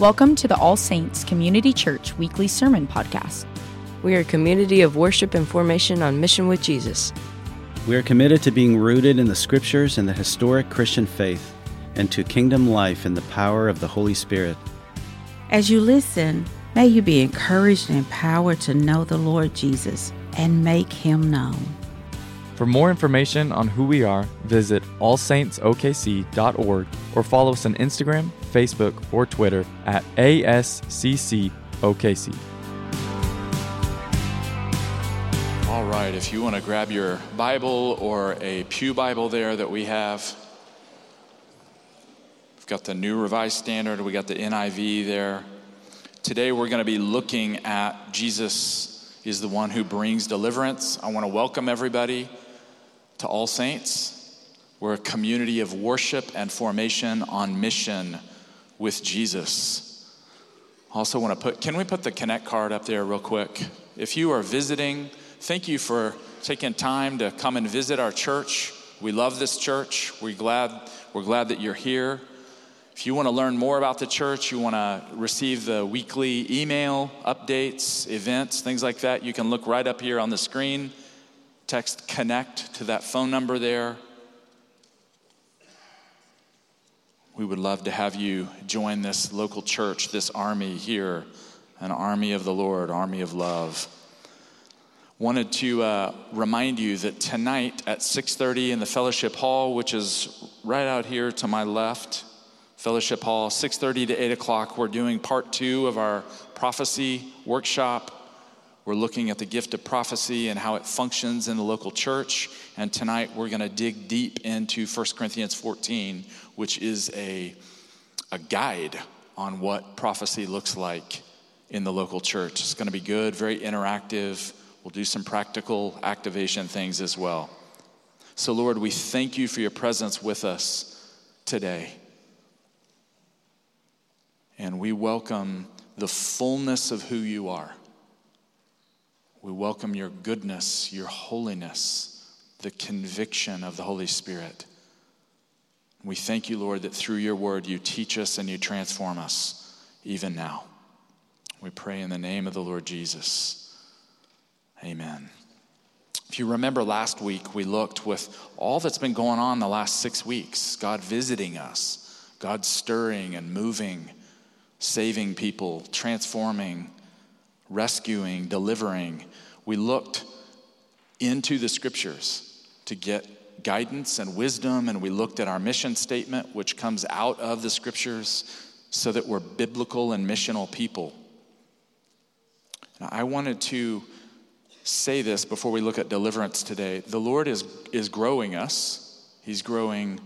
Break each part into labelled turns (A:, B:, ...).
A: Welcome to the All Saints Community Church Weekly Sermon Podcast.
B: We are a community of worship and formation on mission with Jesus.
C: We are committed to being rooted in the scriptures and the historic Christian faith and to kingdom life in the power of the Holy Spirit.
D: As you listen, may you be encouraged and empowered to know the Lord Jesus and make him known.
E: For more information on who we are, visit allsaintsokc.org or follow us on Instagram, Facebook, or Twitter at ASCCOKC.
F: All right, if you want to grab your Bible or a Pew Bible there that we have, we've got the New Revised Standard, we got the NIV there. Today we're going to be looking at Jesus is the one who brings deliverance. I want to welcome everybody to All Saints. We're a community of worship and formation on mission with Jesus. Also, want to put, can we put the Connect card up there real quick? If you are visiting, thank you for taking time to come and visit our church. We love this church. We're glad, we're glad that you're here. If you want to learn more about the church, you want to receive the weekly email updates, events, things like that, you can look right up here on the screen. Text connect to that phone number there. We would love to have you join this local church, this army here, an army of the Lord, army of love. Wanted to uh, remind you that tonight at 6:30 in the fellowship hall, which is right out here to my left, fellowship hall, 6:30 to 8 o'clock, we're doing part two of our prophecy workshop. We're looking at the gift of prophecy and how it functions in the local church. And tonight we're going to dig deep into 1 Corinthians 14, which is a, a guide on what prophecy looks like in the local church. It's going to be good, very interactive. We'll do some practical activation things as well. So, Lord, we thank you for your presence with us today. And we welcome the fullness of who you are. We welcome your goodness, your holiness, the conviction of the Holy Spirit. We thank you, Lord, that through your word you teach us and you transform us even now. We pray in the name of the Lord Jesus. Amen. If you remember last week, we looked with all that's been going on the last six weeks God visiting us, God stirring and moving, saving people, transforming rescuing, delivering. We looked into the scriptures to get guidance and wisdom, and we looked at our mission statement, which comes out of the scriptures, so that we're biblical and missional people. I wanted to say this before we look at deliverance today. The Lord is, is growing us, He's growing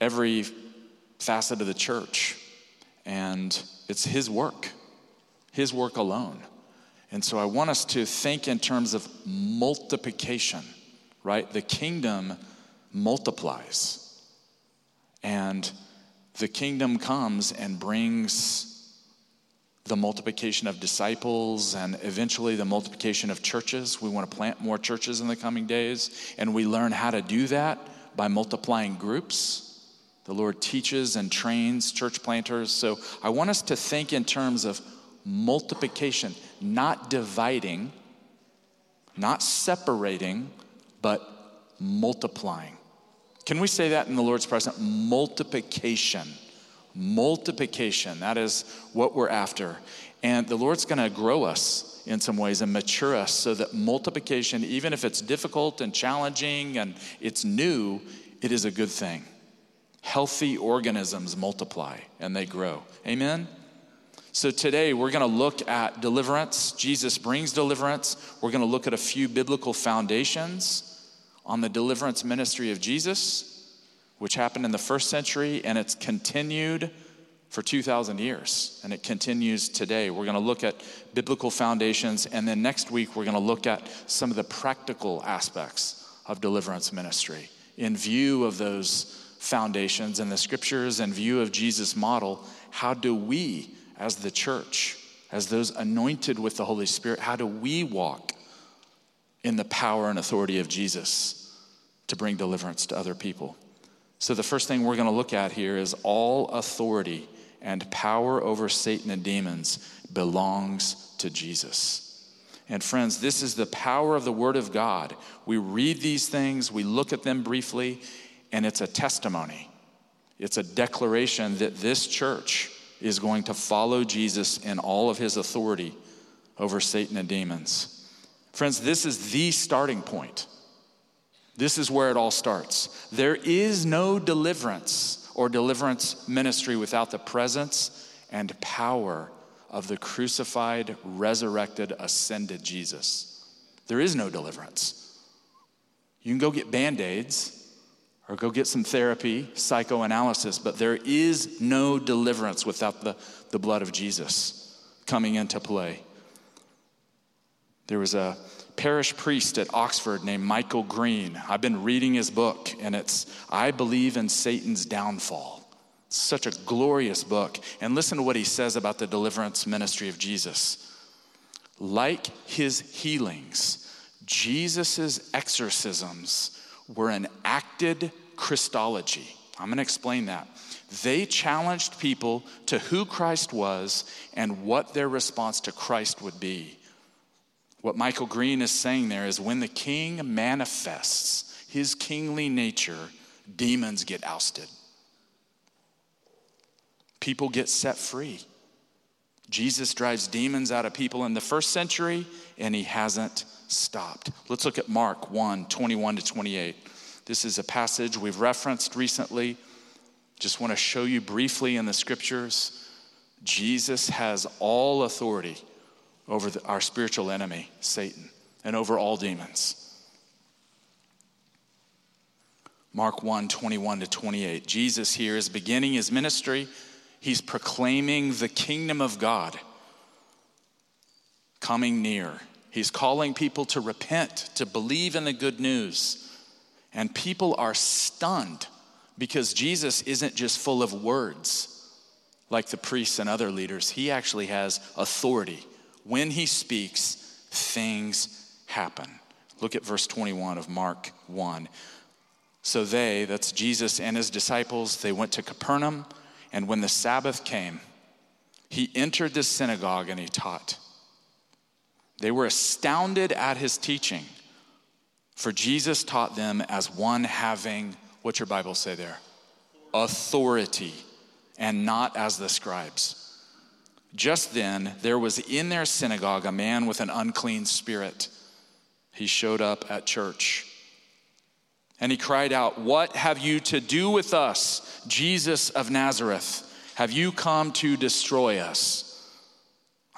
F: every facet of the church, and it's His work, His work alone. And so I want us to think in terms of multiplication, right? The kingdom multiplies. And the kingdom comes and brings the multiplication of disciples and eventually the multiplication of churches. We want to plant more churches in the coming days. And we learn how to do that by multiplying groups. The Lord teaches and trains church planters. So I want us to think in terms of multiplication, not dividing, not separating, but multiplying. Can we say that in the Lord's presence? Multiplication. Multiplication. That is what we're after. And the Lord's going to grow us in some ways and mature us so that multiplication, even if it's difficult and challenging and it's new, it is a good thing. Healthy organisms multiply and they grow. Amen? So today we're going to look at deliverance. Jesus brings deliverance. We're going to look at a few biblical foundations on the deliverance ministry of Jesus, which happened in the first century and it's continued for 2,000 years and it continues today. We're going to look at biblical foundations and then next week we're going to look at some of the practical aspects of deliverance ministry in view of those foundations and the scriptures and view of Jesus' model. How do we as the church, as those anointed with the Holy Spirit, how do we walk in the power and authority of Jesus to bring deliverance to other people? So, the first thing we're going to look at here is all authority and power over Satan and demons belongs to Jesus. And friends, this is the power of the Word of God. We read these things, we look at them briefly, and it's a testimony. It's a declaration that this church is going to follow Jesus in all of his authority over Satan and demons. Friends, this is the starting point. This is where it all starts. There is no deliverance or deliverance ministry without the presence and power of the crucified, resurrected, ascended Jesus. There is no deliverance. You can go get band aids or go get some therapy, psychoanalysis, but there is no deliverance without the, the blood of Jesus coming into play. There was a parish priest at Oxford named Michael Green. I've been reading his book, and it's I Believe in Satan's Downfall. It's such a glorious book. And listen to what he says about the deliverance ministry of Jesus. Like his healings, Jesus' exorcisms were an acted Christology. I'm going to explain that. They challenged people to who Christ was and what their response to Christ would be. What Michael Green is saying there is when the king manifests his kingly nature, demons get ousted. People get set free. Jesus drives demons out of people in the first century, and he hasn't stopped. Let's look at Mark 1 21 to 28. This is a passage we've referenced recently. Just want to show you briefly in the scriptures Jesus has all authority over the, our spiritual enemy, Satan, and over all demons. Mark 1 21 to 28. Jesus here is beginning his ministry. He's proclaiming the kingdom of God coming near. He's calling people to repent, to believe in the good news. And people are stunned because Jesus isn't just full of words like the priests and other leaders, he actually has authority when he speaks, things happen. Look at verse 21 of Mark 1. So they, that's Jesus and his disciples, they went to Capernaum, and when the Sabbath came, he entered the synagogue and he taught. They were astounded at his teaching, for Jesus taught them as one having, what's your Bible say there? Authority, and not as the scribes. Just then, there was in their synagogue a man with an unclean spirit. He showed up at church. And he cried out, What have you to do with us, Jesus of Nazareth? Have you come to destroy us?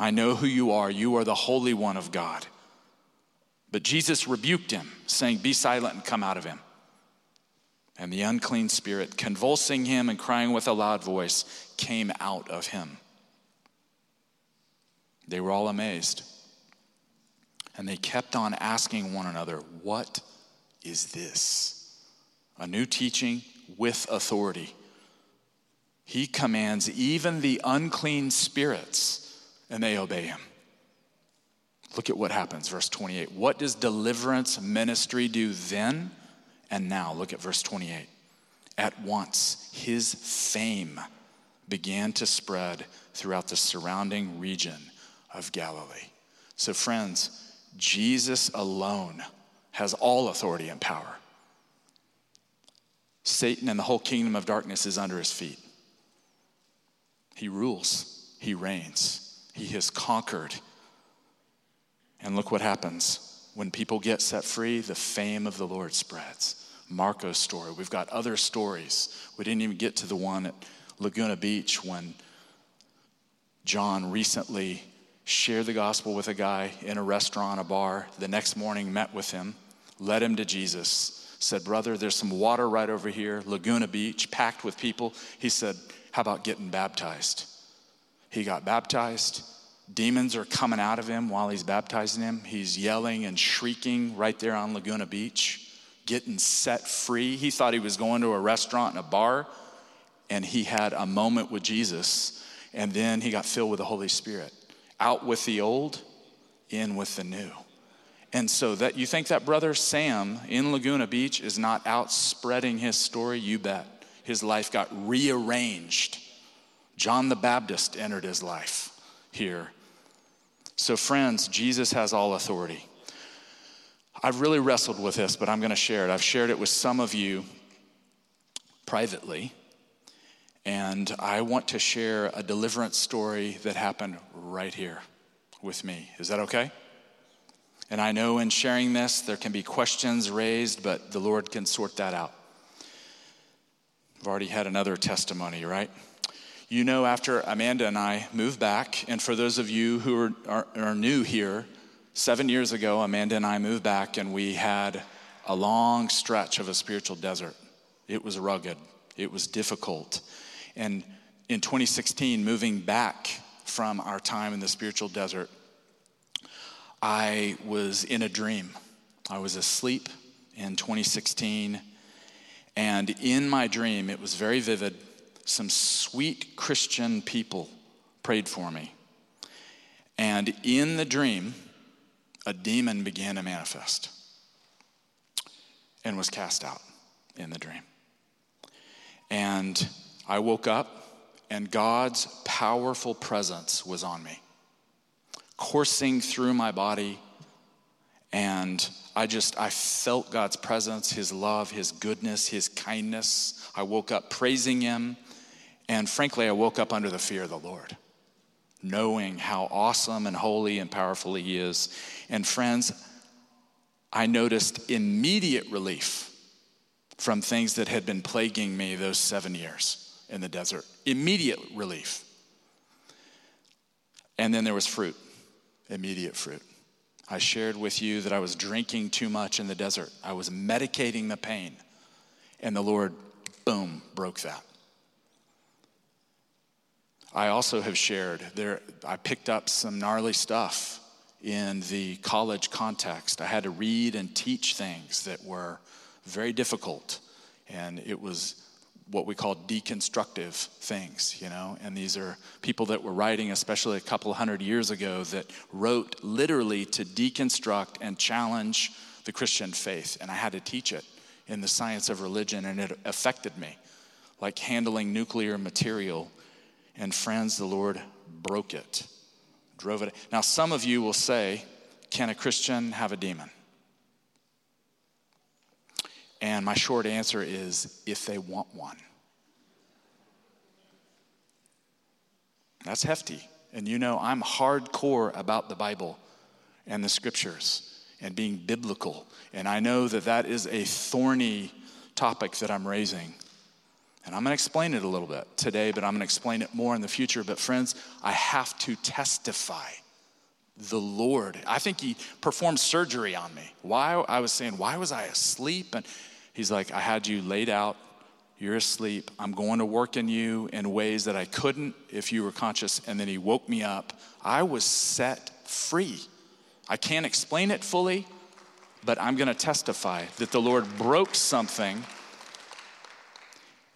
F: I know who you are. You are the Holy One of God. But Jesus rebuked him, saying, Be silent and come out of him. And the unclean spirit, convulsing him and crying with a loud voice, came out of him. They were all amazed. And they kept on asking one another, What is this? A new teaching with authority. He commands even the unclean spirits, and they obey him. Look at what happens, verse 28. What does deliverance ministry do then and now? Look at verse 28. At once, his fame began to spread throughout the surrounding region of Galilee. So, friends, Jesus alone has all authority and power. Satan and the whole kingdom of darkness is under his feet. He rules, he reigns, he has conquered. And look what happens. When people get set free, the fame of the Lord spreads. Marco's story. We've got other stories. We didn't even get to the one at Laguna Beach when John recently shared the gospel with a guy in a restaurant, a bar. The next morning, met with him, led him to Jesus, said, Brother, there's some water right over here, Laguna Beach, packed with people. He said, How about getting baptized? He got baptized. Demons are coming out of him while he's baptizing him. He's yelling and shrieking right there on Laguna Beach, getting set free. He thought he was going to a restaurant and a bar, and he had a moment with Jesus, and then he got filled with the Holy Spirit out with the old, in with the new. And so that you think that brother Sam in Laguna Beach is not out spreading his story, you bet. His life got rearranged John the Baptist entered his life here. So, friends, Jesus has all authority. I've really wrestled with this, but I'm going to share it. I've shared it with some of you privately, and I want to share a deliverance story that happened right here with me. Is that okay? And I know in sharing this, there can be questions raised, but the Lord can sort that out. I've already had another testimony, right? You know, after Amanda and I moved back, and for those of you who are, are, are new here, seven years ago, Amanda and I moved back, and we had a long stretch of a spiritual desert. It was rugged, it was difficult. And in 2016, moving back from our time in the spiritual desert, I was in a dream. I was asleep in 2016, and in my dream, it was very vivid. Some sweet Christian people prayed for me. And in the dream, a demon began to manifest and was cast out in the dream. And I woke up, and God's powerful presence was on me coursing through my body. And I just, I felt God's presence, His love, His goodness, His kindness. I woke up praising Him. And frankly, I woke up under the fear of the Lord, knowing how awesome and holy and powerful He is. And friends, I noticed immediate relief from things that had been plaguing me those seven years in the desert. Immediate relief. And then there was fruit immediate fruit. I shared with you that I was drinking too much in the desert. I was medicating the pain. And the Lord, boom, broke that. I also have shared there, I picked up some gnarly stuff in the college context. I had to read and teach things that were very difficult. And it was what we call deconstructive things, you know, and these are people that were writing, especially a couple hundred years ago, that wrote literally to deconstruct and challenge the Christian faith. And I had to teach it in the science of religion, and it affected me, like handling nuclear material. And friends, the Lord broke it, drove it. Now, some of you will say, Can a Christian have a demon? And my short answer is if they want one. That's hefty. And you know, I'm hardcore about the Bible and the scriptures and being biblical. And I know that that is a thorny topic that I'm raising. And I'm going to explain it a little bit today, but I'm going to explain it more in the future. But, friends, I have to testify the Lord. I think He performed surgery on me. Why? I was saying, why was I asleep? And He's like, I had you laid out. You're asleep. I'm going to work in you in ways that I couldn't if you were conscious. And then he woke me up. I was set free. I can't explain it fully, but I'm going to testify that the Lord broke something.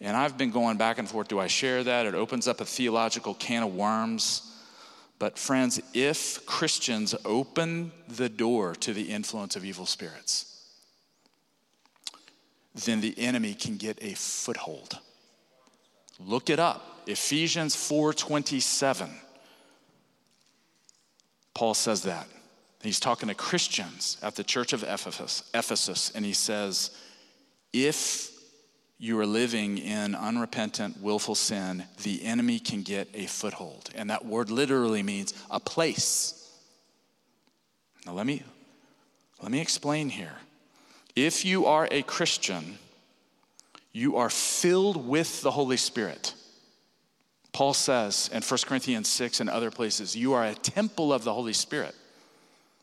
F: And I've been going back and forth. Do I share that? It opens up a theological can of worms. But, friends, if Christians open the door to the influence of evil spirits, then the enemy can get a foothold. Look it up. Ephesians 4:27. Paul says that. He's talking to Christians at the church of Ephesus, Ephesus and he says, if you are living in unrepentant, willful sin, the enemy can get a foothold. And that word literally means a place. Now let me let me explain here. If you are a Christian, you are filled with the Holy Spirit. Paul says in 1 Corinthians 6 and other places, you are a temple of the Holy Spirit.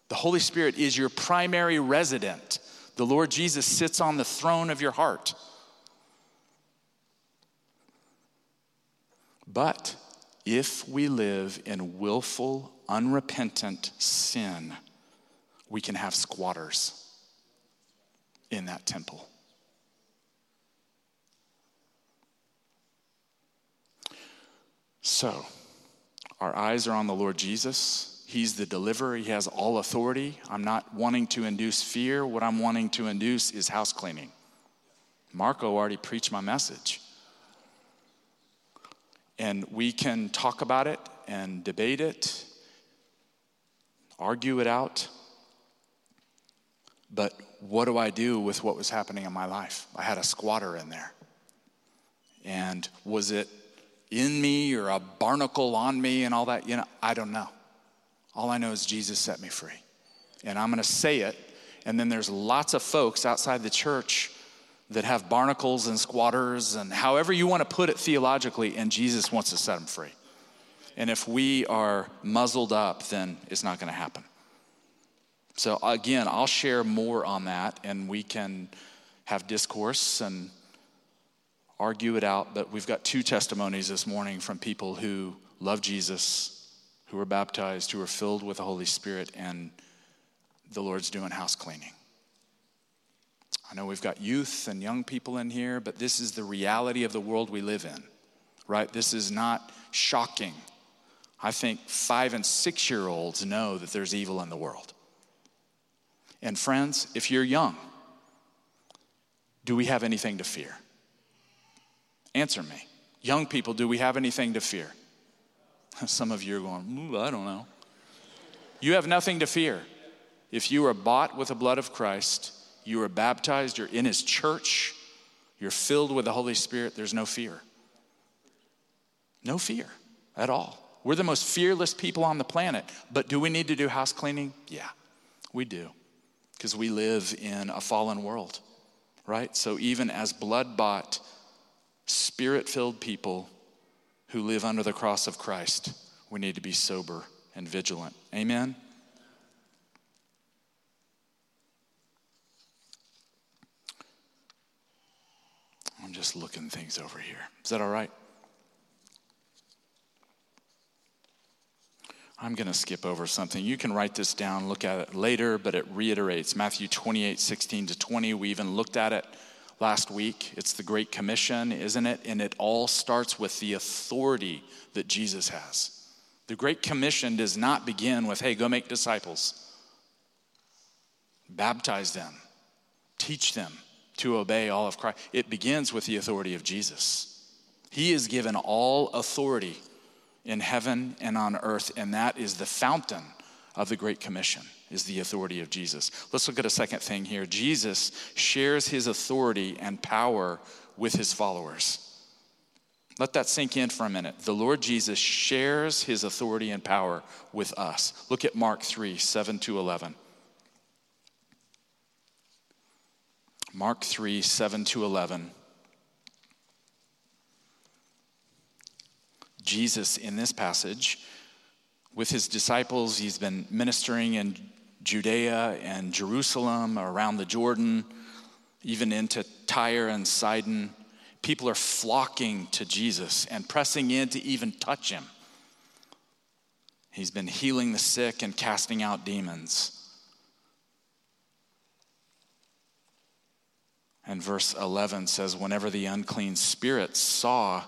F: The Holy Spirit is your primary resident. The Lord Jesus sits on the throne of your heart. But if we live in willful, unrepentant sin, we can have squatters in that temple. So, our eyes are on the Lord Jesus. He's the deliverer, He has all authority. I'm not wanting to induce fear. What I'm wanting to induce is house cleaning. Marco already preached my message. And we can talk about it and debate it, argue it out. But what do I do with what was happening in my life? I had a squatter in there. And was it in me or a barnacle on me and all that? You know, I don't know. All I know is Jesus set me free. And I'm going to say it. And then there's lots of folks outside the church that have barnacles and squatters and however you want to put it theologically, and Jesus wants to set them free. And if we are muzzled up, then it's not going to happen. So, again, I'll share more on that and we can have discourse and argue it out. But we've got two testimonies this morning from people who love Jesus, who were baptized, who are filled with the Holy Spirit, and the Lord's doing house cleaning. I know we've got youth and young people in here, but this is the reality of the world we live in, right? This is not shocking. I think five and six year olds know that there's evil in the world. And friends, if you're young, do we have anything to fear? Answer me. Young people, do we have anything to fear? Some of you are going, I don't know. You have nothing to fear. If you are bought with the blood of Christ, you are baptized, you're in his church, you're filled with the Holy Spirit, there's no fear. No fear at all. We're the most fearless people on the planet, but do we need to do house cleaning? Yeah, we do because we live in a fallen world, right? So, even as blood bought, spirit filled people who live under the cross of Christ, we need to be sober and vigilant. Amen? I'm just looking things over here. Is that all right? I'm going to skip over something. You can write this down, look at it later, but it reiterates Matthew 28 16 to 20. We even looked at it last week. It's the Great Commission, isn't it? And it all starts with the authority that Jesus has. The Great Commission does not begin with, hey, go make disciples, baptize them, teach them to obey all of Christ. It begins with the authority of Jesus. He is given all authority in heaven and on earth, and that is the fountain of the Great Commission, is the authority of Jesus. Let's look at a second thing here. Jesus shares his authority and power with his followers. Let that sink in for a minute. The Lord Jesus shares his authority and power with us. Look at Mark 3 7 to 11. Mark 3 7 to 11. Jesus in this passage with his disciples. He's been ministering in Judea and Jerusalem, around the Jordan, even into Tyre and Sidon. People are flocking to Jesus and pressing in to even touch him. He's been healing the sick and casting out demons. And verse 11 says, Whenever the unclean spirits saw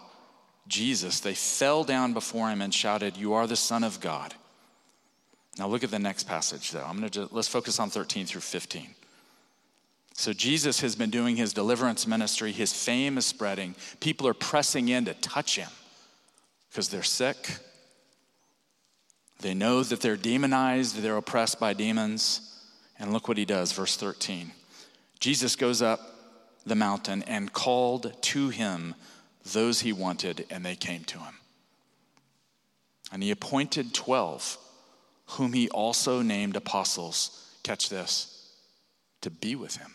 F: Jesus, they fell down before him and shouted, You are the Son of God. Now look at the next passage, though. I'm going to let's focus on 13 through 15. So Jesus has been doing his deliverance ministry. His fame is spreading. People are pressing in to touch him because they're sick. They know that they're demonized, they're oppressed by demons. And look what he does, verse 13. Jesus goes up the mountain and called to him those he wanted, and they came to him. And he appointed 12, whom he also named apostles. Catch this to be with him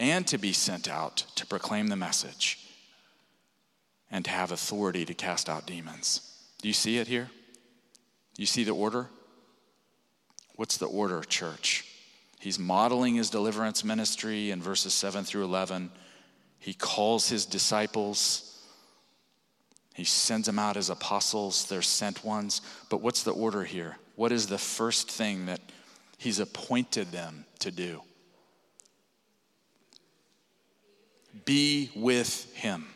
F: and to be sent out to proclaim the message and to have authority to cast out demons. Do you see it here? Do you see the order? What's the order, church? He's modeling his deliverance ministry in verses 7 through 11. He calls his disciples. He sends them out as apostles, they're sent ones. But what's the order here? What is the first thing that he's appointed them to do? Be with him.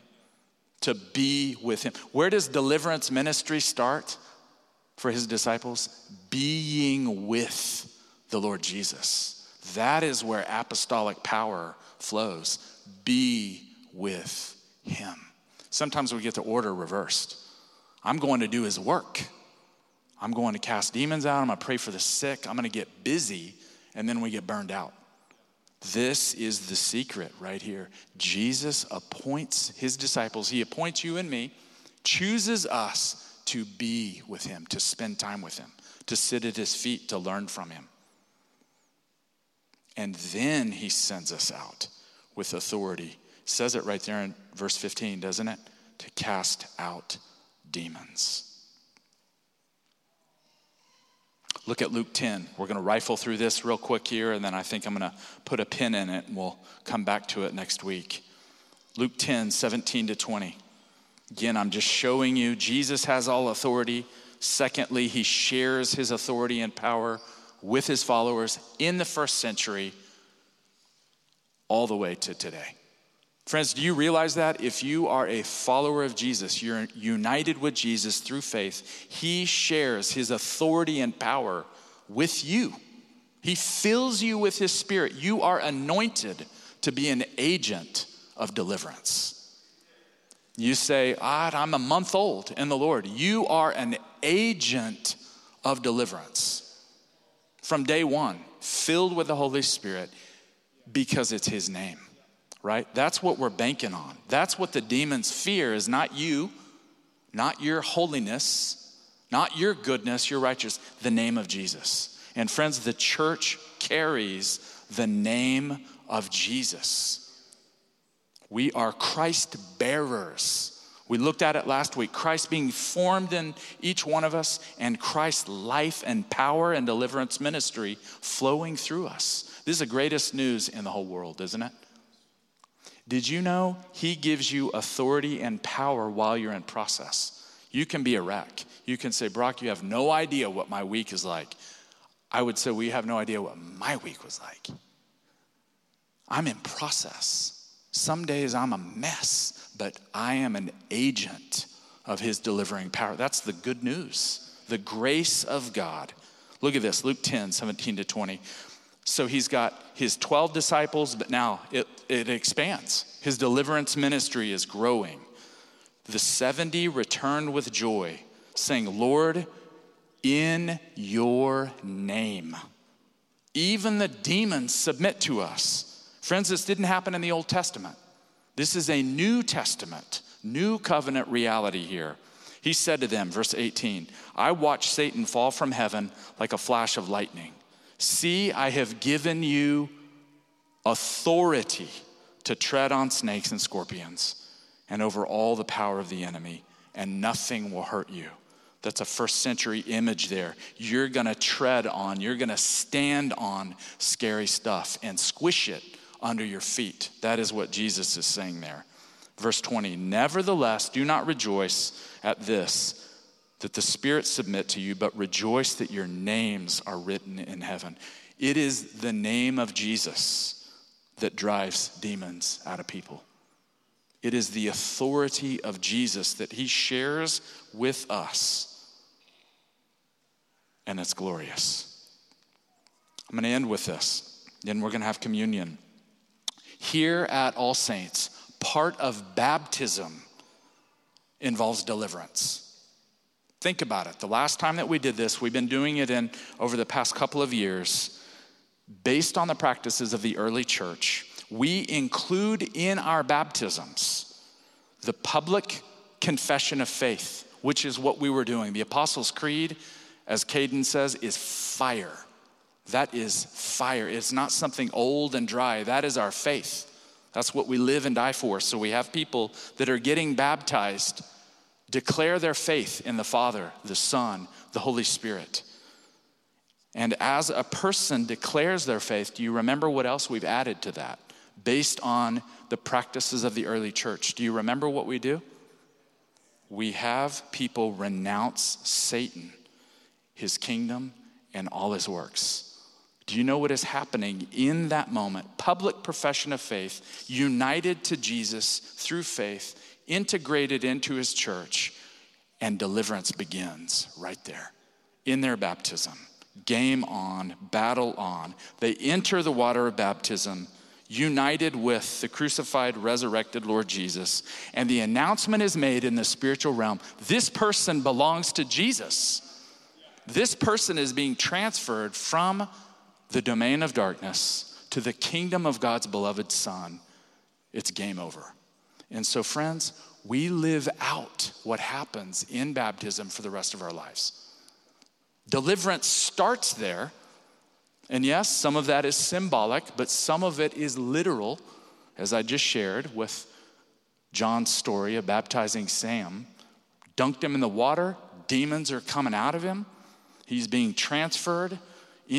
F: To be with him. Where does deliverance ministry start for his disciples? Being with the Lord Jesus. That is where apostolic power flows be with him. Sometimes we get the order reversed. I'm going to do his work. I'm going to cast demons out. I'm going to pray for the sick. I'm going to get busy, and then we get burned out. This is the secret right here. Jesus appoints his disciples, he appoints you and me, chooses us to be with him, to spend time with him, to sit at his feet, to learn from him. And then he sends us out with authority. says it right there in verse 15, doesn't it? To cast out demons. Look at Luke 10. We're going to rifle through this real quick here, and then I think I'm going to put a pin in it, and we'll come back to it next week. Luke 10, 17 to 20. Again, I'm just showing you Jesus has all authority. Secondly, he shares his authority and power with his followers in the first century all the way to today. Friends, do you realize that if you are a follower of Jesus, you're united with Jesus through faith, He shares His authority and power with you. He fills you with His Spirit. You are anointed to be an agent of deliverance. You say, I'm a month old in the Lord. You are an agent of deliverance from day one, filled with the Holy Spirit because it's His name right? That's what we're banking on. That's what the demons fear is not you, not your holiness, not your goodness, your righteousness, the name of Jesus. And friends, the church carries the name of Jesus. We are Christ bearers. We looked at it last week. Christ being formed in each one of us, and Christ's life and power and deliverance ministry flowing through us. This is the greatest news in the whole world, isn't it? Did you know He gives you authority and power while you're in process? You can be a wreck. You can say, Brock, you have no idea what my week is like. I would say, We have no idea what my week was like. I'm in process. Some days I'm a mess, but I am an agent of His delivering power. That's the good news, the grace of God. Look at this Luke 10, 17 to 20. So he's got his 12 disciples, but now it, it expands. His deliverance ministry is growing. The 70 returned with joy, saying, Lord, in your name. Even the demons submit to us. Friends, this didn't happen in the Old Testament. This is a New Testament, new covenant reality here. He said to them, verse 18, I watched Satan fall from heaven like a flash of lightning. See, I have given you authority to tread on snakes and scorpions and over all the power of the enemy, and nothing will hurt you. That's a first century image there. You're gonna tread on, you're gonna stand on scary stuff and squish it under your feet. That is what Jesus is saying there. Verse 20, nevertheless, do not rejoice at this that the spirits submit to you, but rejoice that your names are written in heaven. It is the name of Jesus that drives demons out of people. It is the authority of Jesus that he shares with us. And it's glorious. I'm going to end with this, then we're going to have communion. Here at All Saints, part of baptism involves deliverance. Think about it. The last time that we did this, we've been doing it in over the past couple of years, based on the practices of the early church. We include in our baptisms the public confession of faith, which is what we were doing. The Apostles' Creed, as Caden says, is fire. That is fire. It's not something old and dry. That is our faith. That's what we live and die for. So we have people that are getting baptized declare their faith in the Father, the Son, the Holy Spirit. And as a person declares their faith, do you remember what else we've added to that based on the practices of the early church? Do you remember what we do? We have people renounce Satan, his kingdom, and all his works. Do you know what is happening in that moment? Public profession of faith, united to Jesus through faith, integrated into his church, and deliverance begins right there in their baptism. Game on, battle on. They enter the water of baptism united with the crucified, resurrected Lord Jesus, and the announcement is made in the spiritual realm this person belongs to Jesus. This person is being transferred from the domain of darkness to the kingdom of God's beloved Son. It's game over. And so, friends, we live out what happens in baptism for the rest of our lives. Deliverance starts there. And yes, some of that is symbolic, but some of it is literal, as I just shared with John's story of baptizing Sam. Dunked him in the water, demons are coming out of him. He's being transferred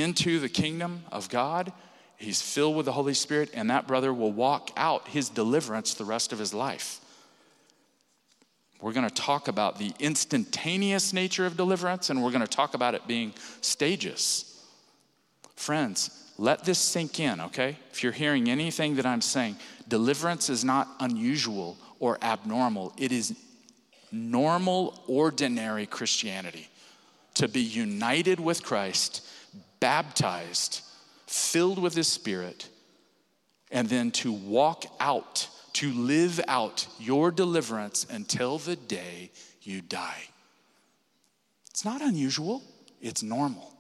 F: into the kingdom of God. He's filled with the Holy Spirit, and that brother will walk out his deliverance the rest of his life. We're going to talk about the instantaneous nature of deliverance, and we're going to talk about it being stages. Friends, let this sink in, okay? If you're hearing anything that I'm saying, deliverance is not unusual or abnormal, it is normal, ordinary Christianity. To be united with Christ, baptized, filled with His Spirit, and then to walk out to live out your deliverance until the day you die. It's not unusual, it's normal.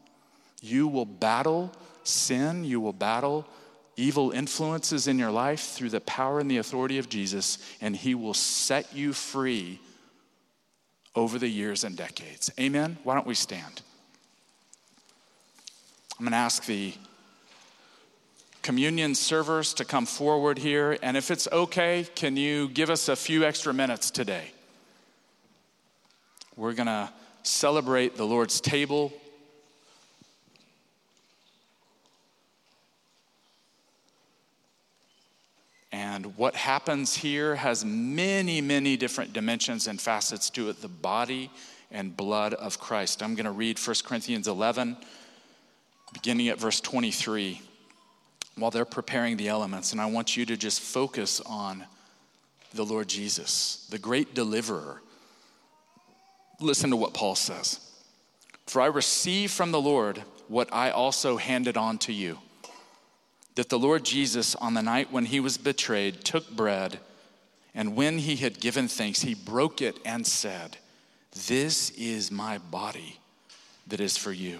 F: You will battle sin, you will battle evil influences in your life through the power and the authority of Jesus, and He will set you free over the years and decades. Amen? Why don't we stand? I'm going to ask the communion servers to come forward here. And if it's okay, can you give us a few extra minutes today? We're going to celebrate the Lord's table. And what happens here has many, many different dimensions and facets to it the body and blood of Christ. I'm going to read 1 Corinthians 11, beginning at verse 23 while they're preparing the elements. And I want you to just focus on the Lord Jesus, the great deliverer. Listen to what Paul says For I received from the Lord what I also handed on to you that the Lord Jesus, on the night when he was betrayed, took bread, and when he had given thanks, he broke it and said, This is my body that is for you.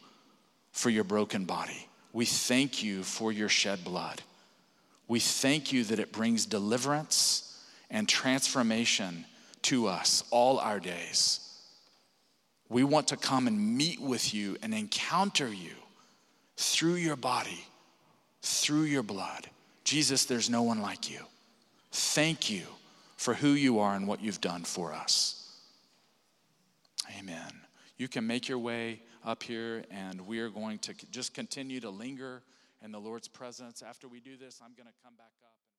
F: for your broken body. We thank you for your shed blood. We thank you that it brings deliverance and transformation to us all our days. We want to come and meet with you and encounter you through your body, through your blood. Jesus, there's no one like you. Thank you for who you are and what you've done for us. Amen. You can make your way up here, and we are going to just continue to linger in the Lord's presence. After we do this, I'm going to come back up.